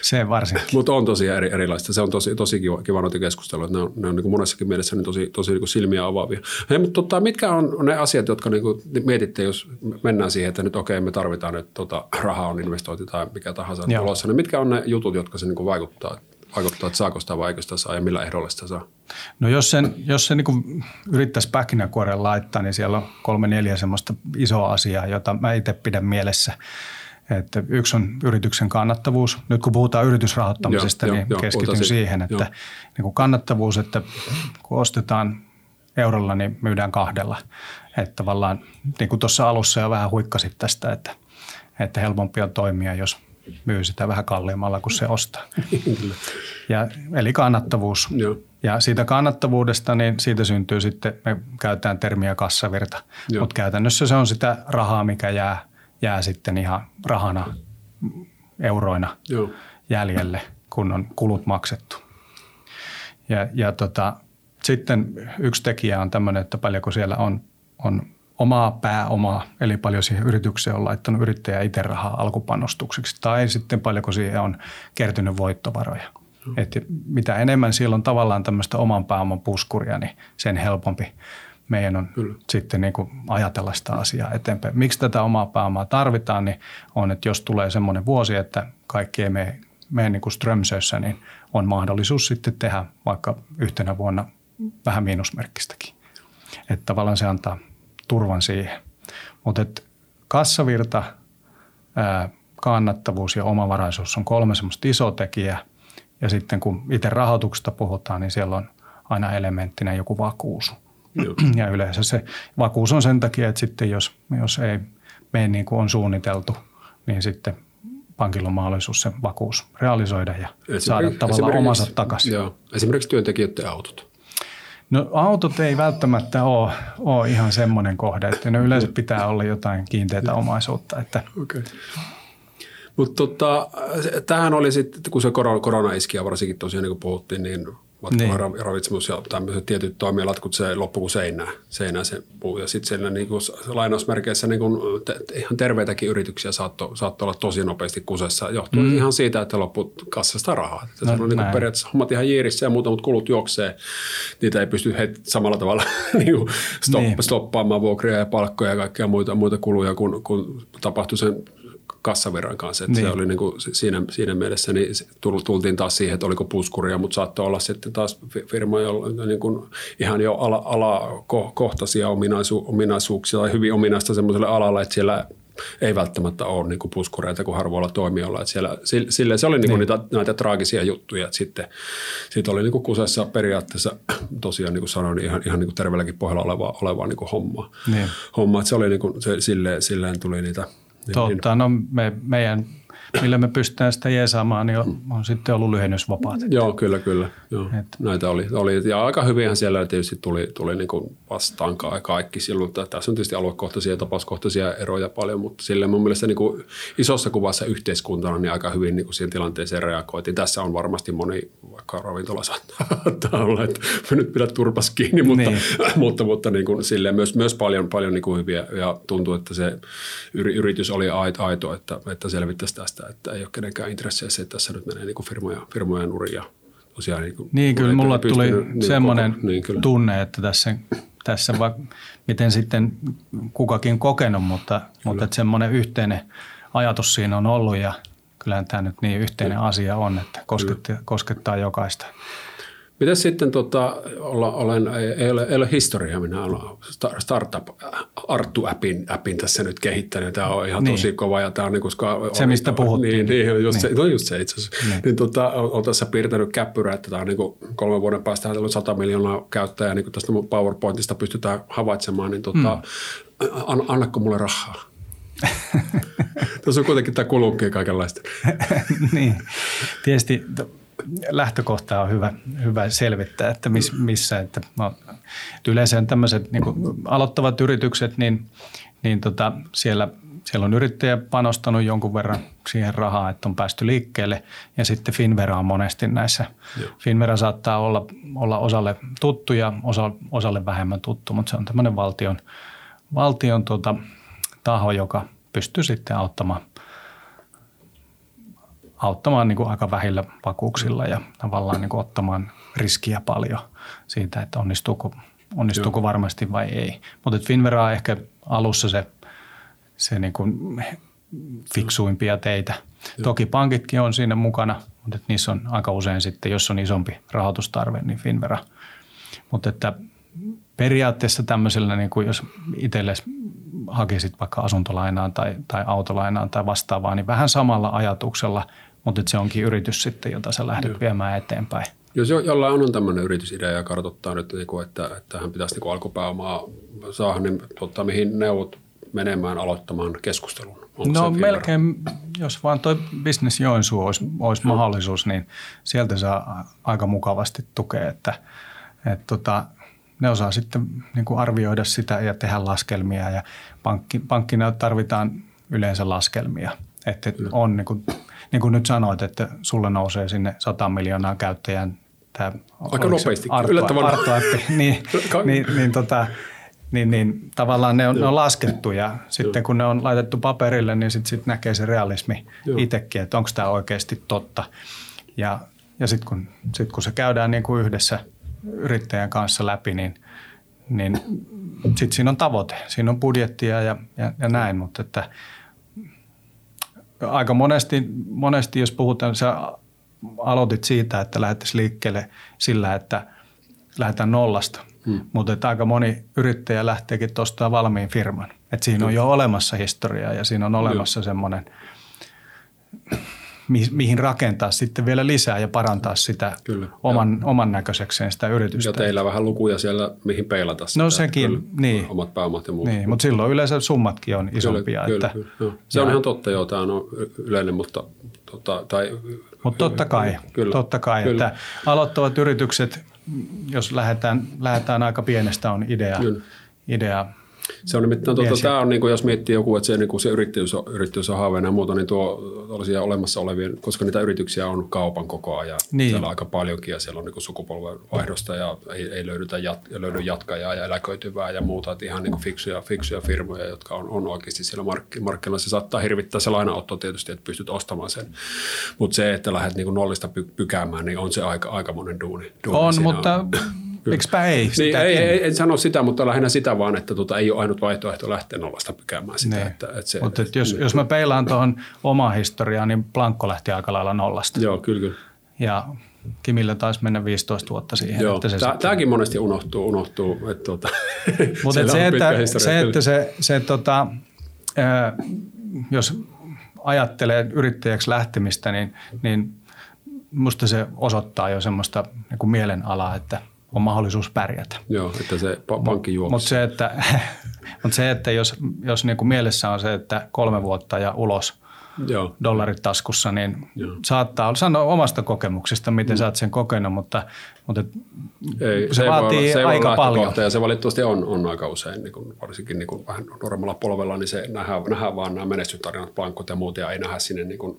Speaker 1: se varsinkin.
Speaker 2: Mutta on tosi eri, erilaista. Se on tosi, tosi kiva, kiva noita keskustelua. Ne on, ne on niin kuin monessakin mielessä niin tosi, tosi niin kuin silmiä avaavia. Hei, mutta tota, mitkä on ne asiat, jotka niin kuin mietitte, jos mennään siihen, että nyt okei, me tarvitaan nyt tota, rahaa on investointi tai mikä tahansa
Speaker 1: Joo.
Speaker 2: tulossa. Niin mitkä on ne jutut, jotka se niin kuin vaikuttaa, vaikuttaa, että saako sitä vai eikö sitä saa ja millä ehdolla sitä saa?
Speaker 1: No jos sen, jos se niin yrittäisi pähkinäkuoren laittaa, niin siellä on kolme neljä semmoista isoa asiaa, jota mä itse pidän mielessä. Että yksi on yrityksen kannattavuus. Nyt kun puhutaan yritysrahoittamisesta,
Speaker 2: Joo,
Speaker 1: niin
Speaker 2: joo, joo,
Speaker 1: keskityn
Speaker 2: siitä.
Speaker 1: siihen, että
Speaker 2: Joo.
Speaker 1: niin kuin kannattavuus, että kun ostetaan eurolla, niin myydään kahdella. Että tavallaan, niin kuin tuossa alussa jo vähän huikkasit tästä, että, että helpompi on toimia, jos myy sitä vähän kalliimmalla kuin se ostaa. Ja, eli kannattavuus.
Speaker 2: Joo.
Speaker 1: Ja siitä kannattavuudesta, niin siitä syntyy sitten, me käytetään termiä kassavirta, mutta käytännössä se on sitä rahaa, mikä jää, jää sitten ihan rahana, euroina
Speaker 2: Joo.
Speaker 1: jäljelle, kun on kulut maksettu. Ja, ja tota, sitten yksi tekijä on tämmöinen, että paljonko siellä on, on omaa pääomaa, eli paljon siihen yritykseen on laittanut yrittäjä itse rahaa alkupanostukseksi, tai sitten paljonko siihen on kertynyt voittovaroja. Et mitä enemmän siellä on tavallaan tämmöistä oman pääoman puskuria, niin sen helpompi meidän on
Speaker 2: Kyllä.
Speaker 1: sitten niin kuin ajatella sitä asiaa eteenpäin. Miksi tätä omaa pääomaa tarvitaan, niin on, että jos tulee semmoinen vuosi, että kaikki ei mene, mene niin kuin Strömsössä, niin on mahdollisuus sitten tehdä vaikka yhtenä vuonna vähän miinusmerkkistäkin. Että tavallaan se antaa turvan siihen. Mutta kassavirta, ää, kannattavuus ja omavaraisuus on kolme semmoista isoa tekijää. Ja sitten kun itse rahoituksesta puhutaan, niin siellä on aina elementtinä joku vakuus. Joo. Ja yleensä se vakuus on sen takia, että sitten jos, jos ei mene niin kuin on suunniteltu, niin sitten pankilla on mahdollisuus se vakuus realisoida ja saada tavallaan omansa takaisin.
Speaker 2: Joo. Esimerkiksi työntekijöiden autot.
Speaker 1: No autot ei välttämättä ole, ole ihan semmoinen kohde, että ne yleensä pitää olla jotain kiinteitä omaisuutta. Että. Okay.
Speaker 2: Mutta tota, tähän oli sitten, kun se korona, korona iski ja varsinkin tosiaan niin kuin puhuttiin, niin niin. ravitsemus ja tämmöiset tietyt toimialat, kun se loppu kuin seinää, seinää se puu. Ja sitten siellä niin kuin, lainausmerkeissä niin kuin, te, ihan terveitäkin yrityksiä saattoi saatto olla tosi nopeasti kusessa, johtuen mm. ihan siitä, että loppu kassasta rahaa. Että no, on niin kuin periaatteessa hommat ihan jiirissä ja muuta, mutta kulut juoksee. Niitä ei pysty heti samalla tavalla niin kuin stop, niin. stoppaamaan vuokria ja palkkoja ja kaikkia muita, muita kuluja, kun, kun tapahtui sen kassavirran kanssa. Että niin. Se oli niin kuin siinä, siinä mielessä niin tultiin taas siihen, että oliko puskuria, mutta saattoi olla sitten taas firmoja niin kuin ihan jo ala, alakohtaisia ominaisu, ominaisuuksia tai hyvin ominaista semmoiselle alalle, että siellä ei välttämättä ole niin kuin puskureita kuin harvoilla toimijoilla. Että siellä, sille se oli niin kuin niin. Niitä, näitä traagisia juttuja. Että sitten siitä oli niin kuin kusessa periaatteessa tosiaan niin kuin sanoin, ihan, ihan niin kuin terveelläkin pohjalla olevaa, olevaa niin kuin hommaa. Niin. Homma, että se oli niin kuin, se, silleen, silleen tuli niitä –
Speaker 1: Totta, no me, meidän, millä me pystytään sitä jeesaamaan, niin on, on sitten ollut lyhennysvapaat.
Speaker 2: Joo, kyllä, kyllä. Joo. Et. Näitä oli, oli. Ja aika hyvinhän siellä tietysti tuli, tuli niin kuin vastaan kaikki silloin. Tässä on tietysti aluekohtaisia ja tapauskohtaisia eroja paljon, mutta sille mun mielestä niin kuin isossa kuvassa yhteiskuntana niin aika hyvin niin kuin siihen tilanteeseen reagoitiin. Tässä on varmasti moni, vaikka ravintola saattaa olla, että me nyt pidä turpas kiinni, mutta, niin. mutta, mutta niin kuin silleen myös, myös paljon, paljon niin kuin hyviä ja tuntuu, että se yritys oli aito, että, että selvittäisi tästä, että ei ole kenenkään intresseissä, että tässä nyt menee niin kuin firmoja, firmojen nuria. Tosiaan,
Speaker 1: niin, kuin, niin kyllä mulla tuli niin semmoinen koko, niin, kyllä. tunne, että tässä, tässä va, miten sitten kukakin kokenut, mutta, mutta että semmoinen yhteinen ajatus siinä on ollut ja kyllähän tämä nyt niin yhteinen asia on, että koskettaa, koskettaa jokaista.
Speaker 2: Miten sitten, tota, olla, olen, ei, ole, ei ole historiaa, minä olen startup Arttu-appin appin tässä nyt kehittänyt. Tämä on ihan niin. tosi kova ja tämä on niin, koska...
Speaker 1: Se, mistä puhuttiin.
Speaker 2: Niin, niin, just niin. Se, no just se itse asiassa. Niin. niin tota, olen tässä piirtänyt käppyrä, että tämä on niin kuin kolmen vuoden päästä on 100 miljoonaa käyttäjää, niin kuin tästä PowerPointista pystytään havaitsemaan, niin tota, mm. an, annakko mulle rahaa? Tässä on kuitenkin tämä kulukki kaikenlaista.
Speaker 1: niin, tietysti lähtökohta on hyvä, hyvä selvittää, että miss, missä. Että, no, yleensä tämmöiset niin aloittavat yritykset, niin, niin tota, siellä, siellä on yrittäjä panostanut jonkun verran siihen rahaa, että on päästy liikkeelle. Ja sitten Finvera on monesti näissä. Joo. Finvera saattaa olla, olla osalle tuttu ja osa, osalle vähemmän tuttu, mutta se on tämmöinen valtion, valtion tota, taho, joka pystyy sitten auttamaan – auttamaan niin kuin aika vähillä vakuuksilla ja tavallaan niin kuin ottamaan riskiä paljon siitä, että onnistuuko, onnistuuko varmasti vai ei. Mutta Finvera on ehkä alussa se, se niin kuin fiksuimpia teitä. Joo. Toki pankitkin on siinä mukana, mutta että niissä on aika usein sitten, jos on isompi rahoitustarve, niin Finvera. Mutta että periaatteessa tämmöisellä, niin kuin jos itsellesi hakisit vaikka asuntolainaan tai, tai autolainaan tai vastaavaa, niin vähän samalla ajatuksella, mutta se onkin yritys sitten, jota sä lähdet Joo. viemään eteenpäin.
Speaker 2: Jos jo, jollain on tämmöinen yritysidea ja kartoittaa nyt, niin kuin, että, että hän pitäisi niin alkupääomaa saada, niin tota, mihin neuvot menemään aloittamaan keskustelun?
Speaker 1: Onko no melkein, jos vaan tuo Business Joensuu olisi, olisi no. mahdollisuus, niin sieltä saa aika mukavasti tukea, että, että tota, ne osaa sitten niin kuin arvioida sitä ja tehdä laskelmia ja pankki, pankkina tarvitaan yleensä laskelmia. Että on niin kuin, niin kuin nyt sanoit, että sulle nousee sinne 100 miljoonaa käyttäjän tämä
Speaker 2: Aika nopeasti,
Speaker 1: Arto, yllättävän. Niin, niin, niin, tota, niin, niin tavallaan ne on, ne on laskettu ja sitten kun ne on laitettu paperille, niin sitten sit näkee se realismi itsekin, että onko tämä oikeasti totta. Ja, ja sitten kun, sit kun se käydään niin kuin yhdessä – yrittäjän kanssa läpi, niin, niin sitten siinä on tavoite. Siinä on budjettia ja, ja, ja näin, mutta että aika monesti, monesti, jos puhutaan, sä aloitit siitä, että lähdettäisiin liikkeelle sillä, että lähdetään nollasta. hmm. mutta että aika moni yrittäjä lähteekin tuosta valmiin firman. Että siinä on jo olemassa historiaa ja siinä on olemassa semmoinen – mihin rakentaa sitten vielä lisää ja parantaa sitä Kyllä, oman, oman näköisekseen sitä yritystä.
Speaker 2: Ja teillä vähän lukuja siellä, mihin peilata sitä.
Speaker 1: No sekin,
Speaker 2: kyllä,
Speaker 1: niin.
Speaker 2: Omat pääomat ja muut.
Speaker 1: Niin, mutta silloin yleensä summatkin on isompia.
Speaker 2: Kyllä,
Speaker 1: että,
Speaker 2: kyllä, kyllä. Se on ihan totta, joo, tämä on yleinen, mutta tota, tai,
Speaker 1: mutta totta kai, kyllä, totta kai kyllä. että aloittavat yritykset, jos lähdetään, lähdetään aika pienestä, on idea, idea
Speaker 2: se on nimittäin, tuota, tämä on, niin kuin, jos miettii joku, että se, niin kuin se yrittäjyys, on, yrittäjyys on haaveena ja muuta, niin tuo olisi olemassa olevien, koska niitä yrityksiä on kaupan koko ajan. Niin. Siellä on aika paljonkin ja siellä on niin sukupolvenvaihdosta ja ei, ei löydytä jat, löydy jatkajaa ja eläköityvää ja muuta. Että ihan niin kuin fiksuja, fiksuja firmoja, jotka on, on oikeasti siellä mark, markkinoilla. Se saattaa hirvittää se lainaotto tietysti, että pystyt ostamaan sen. Mutta se, että lähdet niin kuin nollista py, pykäämään, niin on se aika, aika monen duuni. duuni
Speaker 1: on, mutta on. Miksipä ei?
Speaker 2: Niin, ei, ei, en sano sitä, mutta lähinnä sitä vaan, että tota, ei ole ainut vaihtoehto lähteä nollasta pykäämään sitä. Niin. Että, että
Speaker 1: se, mutta että jos, niin. jos mä peilaan tuohon omaa historiaa, niin Plankko lähti aika lailla nollasta.
Speaker 2: Joo, kyllä, kyllä.
Speaker 1: Ja Kimillä taisi mennä 15 vuotta siihen.
Speaker 2: Joo, että se Tää, tämäkin monesti unohtuu. unohtuu että tuota,
Speaker 1: Mutta et se, että, se, että se, se tota, ää, jos ajattelee yrittäjäksi lähtemistä, niin, niin musta se osoittaa jo semmoista niin mielenalaa, että – on mahdollisuus pärjätä.
Speaker 2: Joo, että se pankki juoksee.
Speaker 1: Mutta se, että, mut se, että jos, jos niin kuin mielessä on se, että kolme vuotta ja ulos – Joo. dollarit taskussa, niin Joo. saattaa olla, sano omasta kokemuksesta, miten mm. sä oot sen kokenut, mutta, mutta
Speaker 2: ei, se, se vaatii olla, se aika paljon. Ja se valitettavasti on, on aika usein, niin kuin, varsinkin niin kuin vähän nuoremmalla polvella, niin se nähdään, nähdään vaan nämä menestystarinat, plankot ja muut, ja ei nähdä sinne niin kuin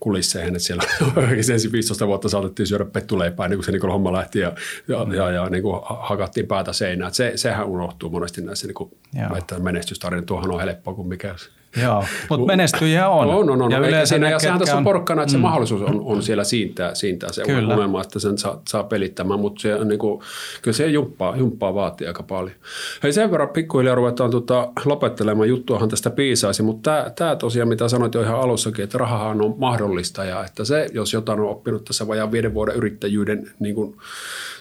Speaker 2: kulisseihin, että siellä ensin 15 vuotta saatettiin syödä pettuleipää, niin kuin se niin kuin homma lähti, ja, ja, mm. ja, ja niin kuin hakattiin päätä seinään. Se, sehän unohtuu monesti näissä, niin kuin, että menestystarinat, tuohan on helppoa kuin mikä
Speaker 1: Joo, mutta menestyjiä on.
Speaker 2: On, on, on. Ja, yleensä siinä, ja sehän tässä on porkkana, että se mm. mahdollisuus on, on siellä siintää, siintää se kyllä. unelma, että sen saa, saa pelittämään, mutta se on niin kuin, kyllä se jumppaa, jumppaa vaatii aika paljon. Hei sen verran pikkuhiljaa ruvetaan tota, lopettelemaan, juttuahan tästä piisaisi, mutta tämä, tämä tosiaan, mitä sanoit jo ihan alussakin, että rahahan on mahdollista ja että se, jos jotain on oppinut tässä vajaan viiden vuoden yrittäjyyden niin kuin,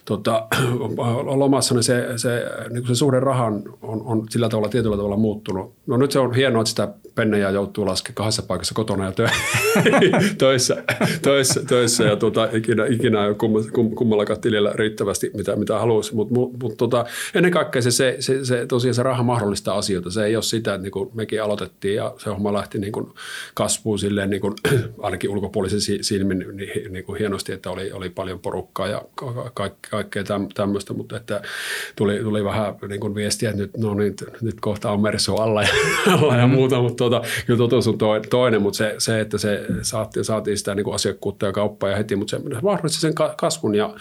Speaker 2: tota, lomassa, niin se, se, niin kuin se suhde rahan on, on sillä tavalla tietyllä tavalla muuttunut. No nyt se on hienoa, että sitä pennejä joutuu laskemaan kahdessa paikassa kotona ja tö- töissä, töissä, töissä, ja tota, ikinä, ikinä ole kum, kummallakaan tilillä riittävästi, mitä, mitä haluaisi. Mutta mut, mut, tota, ennen kaikkea se, se, se, se, tosiaan se raha mahdollistaa asioita. Se ei ole sitä, että niin kuin mekin aloitettiin ja se homma lähti niin kuin kasvuun silleen, niin kuin, ainakin ulkopuolisen silmin niin, niin kuin hienosti, että oli, oli paljon porukkaa ja ka- kaikkea tämmöistä, mutta että tuli, tuli vähän niin kuin viestiä, että nyt, no niin, nyt kohta on Mersu alla ja, alla ja mm. muuta, mutta tuota, kyllä totuus on toinen, mutta se, se että se saatiin, saatiin sitä niin kuin asiakkuutta ja kauppaa ja heti, mutta se mahdollisti sen kasvun ja,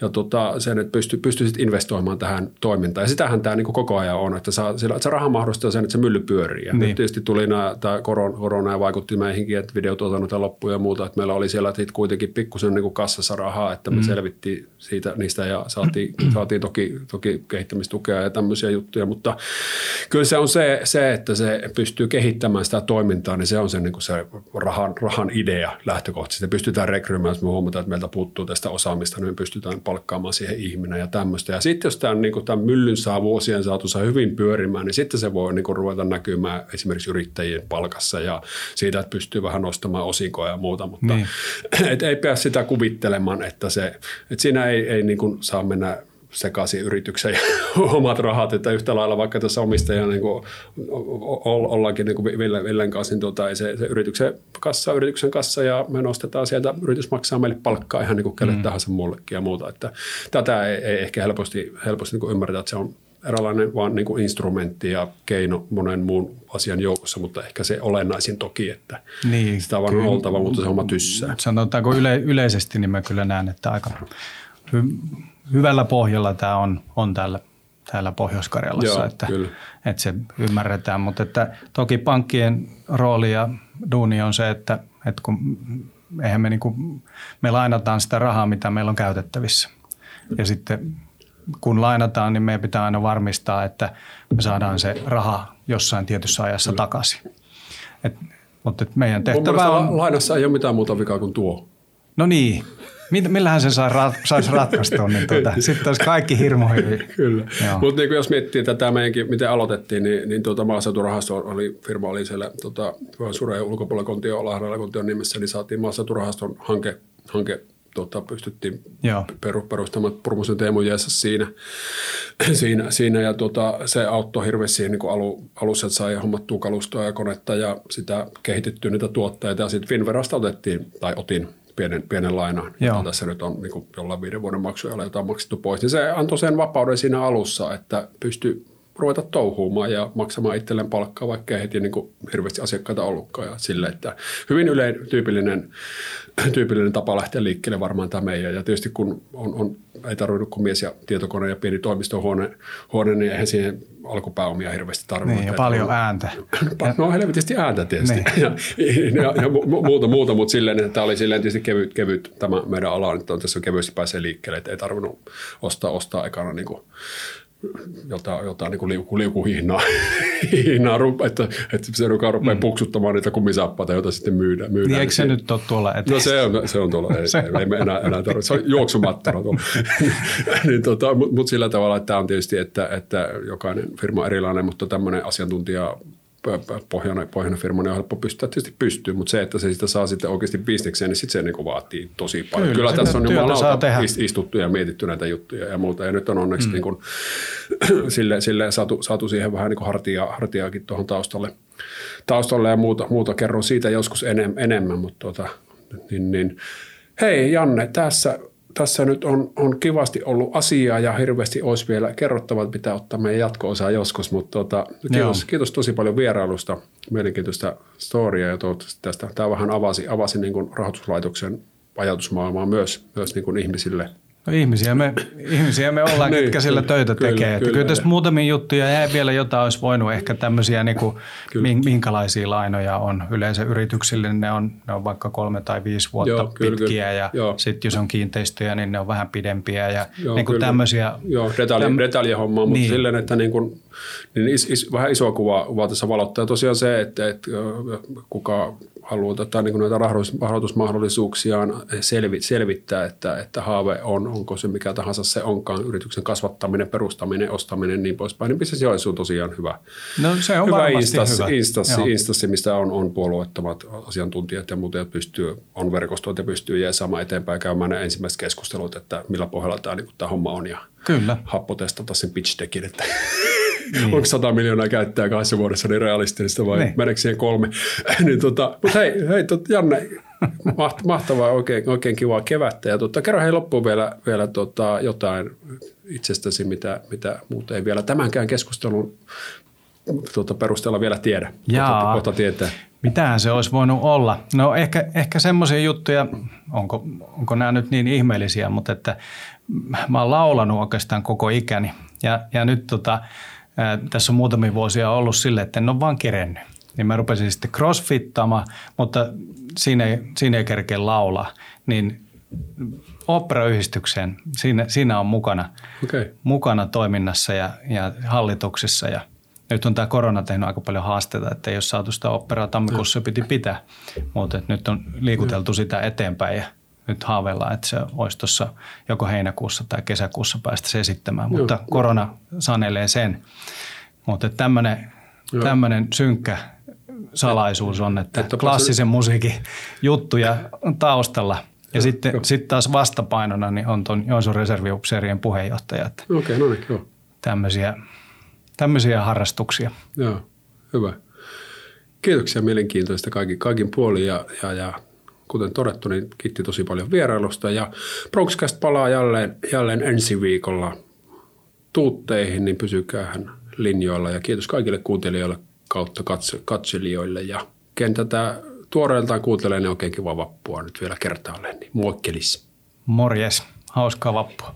Speaker 2: ja tota, sen, että pystyi pysty investoimaan tähän toimintaan. Ja sitähän tämä niin kuin koko ajan on, että, saa, että se raha mahdollistaa sen, että se mylly pyörii. Ja niin. tietysti tuli nämä, tämä korona, korona ja vaikutti meihinkin, että videotuotannot ja loppu ja muuta, että meillä oli siellä kuitenkin pikkusen niin kuin kassassa rahaa, että me mm. selvittiin siitä, niistä ja saatiin, saatiin toki, toki kehittämistukea ja tämmöisiä juttuja, mutta kyllä se on se, se että se pystyy kehittämään sitä toimintaa, niin se on se, niin kuin se rahan, rahan idea lähtökohtaisesti. Pystytään rekryymään, jos me huomataan, että meiltä puuttuu tästä osaamista, niin me pystytään palkkaamaan siihen ihminen ja tämmöistä. Ja sitten jos tämän, niin kuin tämän myllyn saa vuosien saatossa hyvin pyörimään, niin sitten se voi niin kuin ruveta näkymään esimerkiksi yrittäjien palkassa ja siitä, että pystyy vähän nostamaan osinkoja ja muuta. Mutta niin. et ei pääse sitä kuvittelemaan, että, se, että siinä ei, ei niin kuin saa mennä sekaisin yrityksen ja omat rahat, että yhtä lailla vaikka tässä omistaja niin kuin, ollaankin niin kuin Villen kanssa, niin tuota, se, se, yrityksen kassa, yrityksen kassa ja me nostetaan sieltä, yritys maksaa meille palkkaa ihan niin kuin kelle mm. tahansa muullekin ja muuta. Että tätä ei, ei ehkä helposti, helposti niin kuin ymmärretä, että se on eräänlainen vaan niin kuin instrumentti ja keino monen muun asian joukossa, mutta ehkä se olennaisin toki, että niin, sitä vaan on oltava, mutta se oma tyssää.
Speaker 1: Sanotaanko yle, yleisesti, niin mä kyllä näen, että aika hyvällä pohjalla tämä on, on täällä, täällä Pohjois-Karjalassa, Joo, että, että se ymmärretään. Mutta että toki pankkien rooli ja duuni on se, että, että kun eihän me, niin kuin, me lainataan sitä rahaa, mitä meillä on käytettävissä. Ja sitten kun lainataan, niin meidän pitää aina varmistaa, että me saadaan se raha jossain tietyssä ajassa Kyllä. takaisin. Et, mutta et meidän tehtävä on...
Speaker 2: Lainassa ei ole mitään muuta vikaa kuin tuo.
Speaker 1: No niin, Millähän se sai rat, saisi ratkaistua, niin tuota, sitten olisi kaikki hirmu hyvin.
Speaker 2: Kyllä, mutta niin jos miettii tätä meidänkin, miten aloitettiin, niin, niin tuota maaseuturahasto oli, firma oli siellä tuota, Sureen ulkopuolella Kontio, Lahdella Kontion nimessä, niin saatiin maaseuturahaston hanke, hanke tota, pystyttiin Joo. perustamaan. Purmosen Teemu Jeesas siinä, siinä, siinä ja tota, se auttoi hirveästi niin alu, alussa, että sai hommattua kalustoa ja konetta ja sitä kehitettyä niitä tuotteita. Ja sitten Finverasta otettiin tai otin pienen, pienen lainan, jota tässä nyt on niin kuin jollain viiden vuoden maksuja, jota on maksettu pois. Niin se antoi sen vapauden siinä alussa, että pystyi ruveta touhuumaan ja maksamaan itselleen palkkaa, vaikka ei heti niin kuin hirveästi asiakkaita ollutkaan. Ja sille, että hyvin ylein tyypillinen, tyypillinen tapa lähteä liikkeelle varmaan tämä meidän. Ja tietysti kun on, on ei tarvinnut kuin mies ja tietokone ja pieni toimistohuone, huone, niin eihän siihen alkupääomia hirveästi tarvitse.
Speaker 1: Niin, ja paljon ääntä.
Speaker 2: No helvetisti ääntä tietysti niin. ja, ja, ja, muuta, muuta, mutta silleen, että tämä oli silleen tietysti kevyt, kevyt tämä meidän ala, että on tässä kevyesti pääsee liikkeelle, että ei tarvinnut ostaa, ostaa ekana niin kuin jota, jota niin kuin liuku, liukuhihnaa, hihnaa, että, että se rupeaa mm. puksuttamaan niitä kumisaappaita, joita sitten myydään. myydään
Speaker 1: niin eikö se nyt ole tuolla eteen?
Speaker 2: No se on, se on tuolla, ei, se ei me enää, enää tarvitse, se on juoksumattona tuolla. niin, tota, Mutta mut sillä tavalla, että tämä on tietysti, että, että jokainen firma on erilainen, mutta tämmöinen asiantuntija pohjana, pohjana firma, niin on helppo pystyä tietysti pystyy, mutta se, että se sitä saa sitten oikeasti bisnekseen, niin sitten se niin vaatii tosi paljon. Kyllä, Kyllä tässä on jumalauta istuttu ja mietitty näitä juttuja ja muuta, ja nyt on onneksi mm. niin kuin, sille, sille saatu, saatu siihen vähän niin kuin hartia, hartiaakin tuohon taustalle, taustalle ja muuta, muuta kerron siitä joskus enem, enemmän, mutta tuota, niin, niin, hei Janne, tässä tässä nyt on, on kivasti ollut asiaa ja hirveästi olisi vielä kerrottavaa, että pitää ottaa meidän jatko-osaa joskus, mutta tuota, kiitos, kiitos, tosi paljon vierailusta, mielenkiintoista storia ja toivottavasti tästä. Tämä vähän avasi, avasi niin kuin rahoituslaitoksen ajatusmaailmaa myös, myös niin kuin ihmisille –
Speaker 1: No ihmisiä me, ihmisiä me ollaan, niin, ketkä sillä töitä kyllä, tekee. Kyllä, kyllä, kyllä tässä muutamia juttuja ja vielä jotain olisi voinut ehkä tämmöisiä, niin kuin, minkälaisia lainoja on yleensä yrityksille. Ne on, ne on vaikka kolme tai viisi vuotta joo, kyllä, pitkiä ja sitten jos on kiinteistöjä, niin ne on vähän pidempiä ja joo, niin kuin tämmöisiä.
Speaker 2: Joo, detalja, täm... hommaa, mutta niin. silleen, että niin kuin, niin is, is, vähän iso kuva, kuva tässä valottaa. Tosiaan se, että, että kuka haluaa tätä, niin näitä rahoitusmahdollisuuksiaan selvi, selvittää, että, että haave on, onko se mikä tahansa se onkaan, yrityksen kasvattaminen, perustaminen, ostaminen niin poispäin, niin Business Joensu on tosiaan hyvä.
Speaker 1: No se on hyvä
Speaker 2: instanssi, hyvä. Instanssi, instanssi, mistä on, on puolueettomat asiantuntijat ja muut, ja pystyy, on verkostoit ja pystyy jeesaamaan eteenpäin käymään ne ensimmäiset keskustelut, että millä pohjalla tämä, niin tämä homma on ja Kyllä. happotestata sen pitch deckin, että niin. onko 100 miljoonaa käyttää kahdessa vuodessa niin realistista vai niin. meneekö siihen kolme. niin tota, mutta hei, hei tot, Janne, mahtavaa, oikein, oikein kivaa kevättä. Ja tota, kerro hei loppuun vielä, vielä tota, jotain itsestäsi, mitä, mitä muuta ei vielä tämänkään keskustelun tuota, perusteella vielä tiedä. Jaa, kohta, tietää.
Speaker 1: Mitähän se olisi voinut olla? No ehkä, ehkä semmoisia juttuja, onko, onko nämä nyt niin ihmeellisiä, mutta että mä oon laulanut oikeastaan koko ikäni. Ja, ja nyt tota, tässä on muutamia vuosia ollut sille, että en ole vaan kerennyt. Niin mä rupesin sitten crossfittaamaan, mutta siinä ei, siinä ei kerkeä laulaa. Niin operayhdistykseen, siinä, siinä on mukana, okay. mukana toiminnassa ja, ja hallituksissa ja nyt on tämä korona tehnyt aika paljon haasteita, että ei ole saatu sitä operaa tammikuussa piti pitää, mutta nyt on liikuteltu sitä eteenpäin ja nyt haaveillaan, että se olisi tuossa joko heinäkuussa tai kesäkuussa päästä se esittämään, mutta Joo. korona sanelee sen. Mutta tämmöinen synkkä salaisuus on, että, että klassisen musiikin juttuja on taustalla. Ja sitten sit taas vastapainona niin on tuon Joensuun reserviupseerien puheenjohtaja.
Speaker 2: Okei, okay, no niin, joo.
Speaker 1: Tämmöisiä, tämmöisiä harrastuksia.
Speaker 2: Joo, hyvä. Kiitoksia mielenkiintoista kaikin, kaikin puolin ja, ja, ja kuten todettu, niin kiitti tosi paljon vierailusta ja Bronxcast palaa jälleen, jälleen ensi viikolla tuutteihin, niin pysykäähän linjoilla ja kiitos kaikille kuuntelijoille kautta katselijoille ja ken tätä tuoreeltaan kuuntelee, niin oikein kiva vappua nyt vielä kertaalleen, niin moikkelis.
Speaker 1: Morjes, hauskaa vappua.